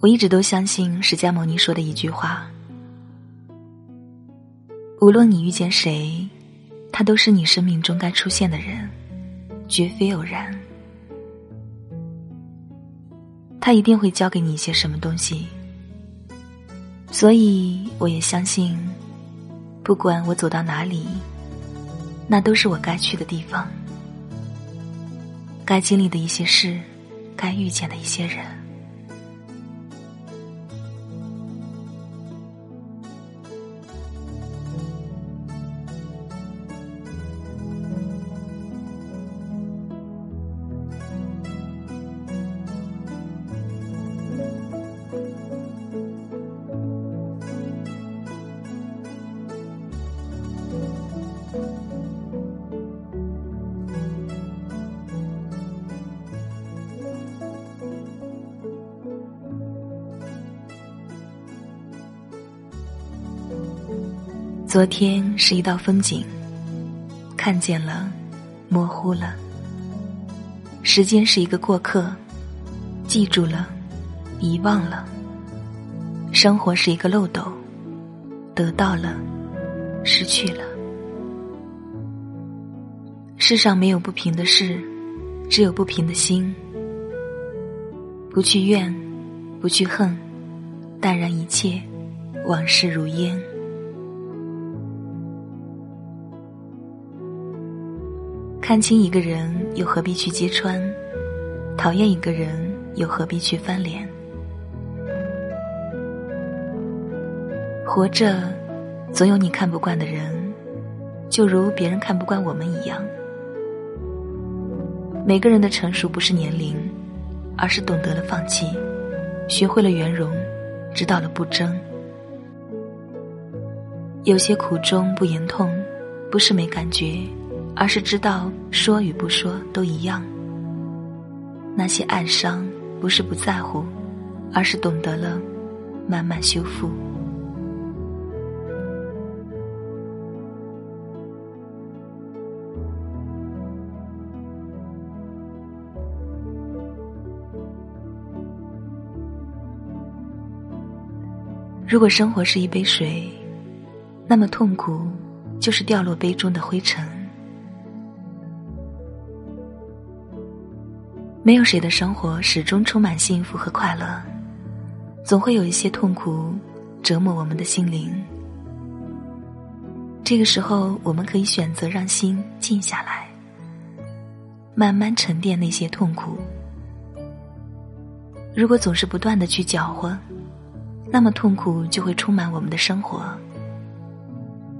我一直都相信释迦牟尼说的一句话：无论你遇见谁，他都是你生命中该出现的人，绝非偶然。他一定会教给你一些什么东西，所以我也相信，不管我走到哪里，那都是我该去的地方，该经历的一些事，该遇见的一些人。昨天是一道风景，看见了，模糊了；时间是一个过客，记住了，遗忘了；生活是一个漏斗，得到了，失去了。世上没有不平的事，只有不平的心。不去怨，不去恨，淡然一切，往事如烟。看清一个人，又何必去揭穿？讨厌一个人，又何必去翻脸？活着，总有你看不惯的人，就如别人看不惯我们一样。每个人的成熟不是年龄，而是懂得了放弃，学会了圆融，知道了不争。有些苦衷不言痛，不是没感觉。而是知道说与不说都一样。那些暗伤不是不在乎，而是懂得了慢慢修复。如果生活是一杯水，那么痛苦就是掉落杯中的灰尘。没有谁的生活始终充满幸福和快乐，总会有一些痛苦折磨我们的心灵。这个时候，我们可以选择让心静下来，慢慢沉淀那些痛苦。如果总是不断的去搅和，那么痛苦就会充满我们的生活。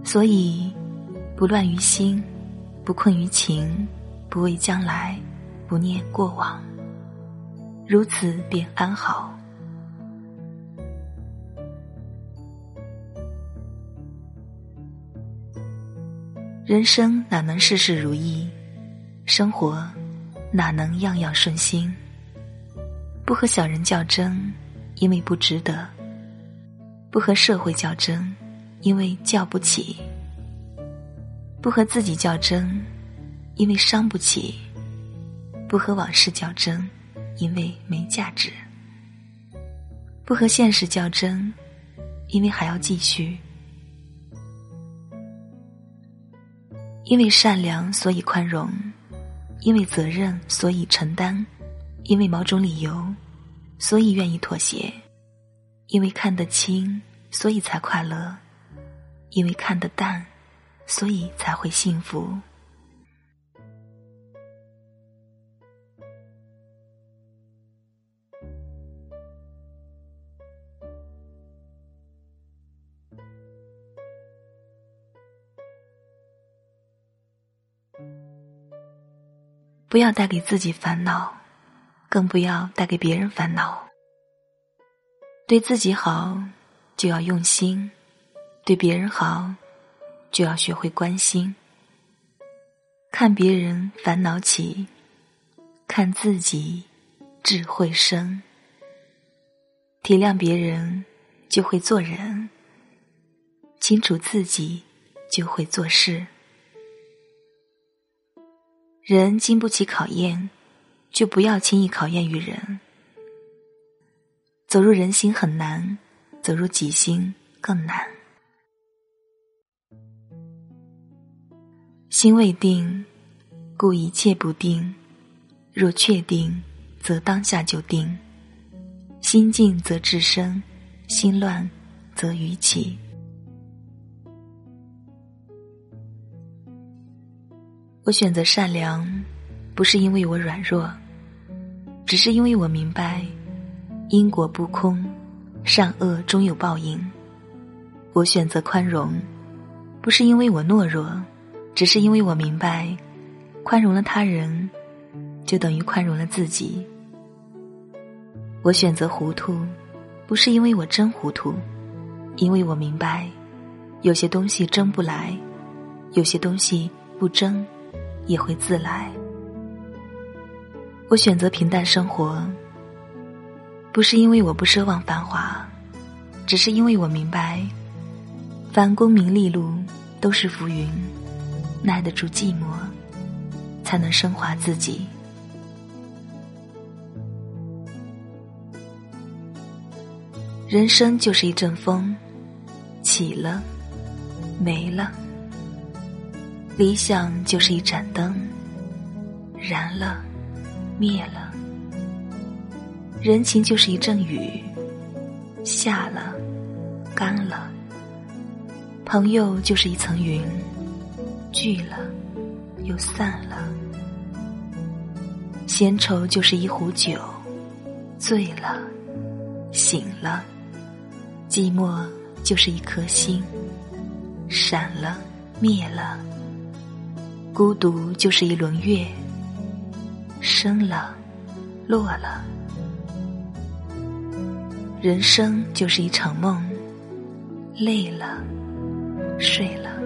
所以，不乱于心，不困于情，不畏将来。不念过往，如此便安好。人生哪能事事如意？生活哪能样样顺心？不和小人较真，因为不值得；不和社会较真，因为叫不起；不和自己较真，因为伤不起。不和往事较真，因为没价值；不和现实较真，因为还要继续。因为善良，所以宽容；因为责任，所以承担；因为某种理由，所以愿意妥协；因为看得清，所以才快乐；因为看得淡，所以才会幸福。不要带给自己烦恼，更不要带给别人烦恼。对自己好，就要用心；对别人好，就要学会关心。看别人烦恼起，看自己智慧生。体谅别人，就会做人；清楚自己，就会做事。人经不起考验，就不要轻易考验于人。走入人心很难，走入己心更难。心未定，故一切不定；若确定，则当下就定。心静则智生，心乱则愚起。我选择善良，不是因为我软弱，只是因为我明白因果不空，善恶终有报应。我选择宽容，不是因为我懦弱，只是因为我明白，宽容了他人，就等于宽容了自己。我选择糊涂，不是因为我真糊涂，因为我明白，有些东西争不来，有些东西不争。也会自来。我选择平淡生活，不是因为我不奢望繁华，只是因为我明白，凡功名利禄都是浮云，耐得住寂寞，才能升华自己。人生就是一阵风，起了，没了。理想就是一盏灯，燃了，灭了；人情就是一阵雨，下了，干了；朋友就是一层云，聚了，又散了；闲愁就是一壶酒，醉了，醒了；寂寞就是一颗心，闪了，灭了。孤独就是一轮月，升了，落了；人生就是一场梦，累了，睡了。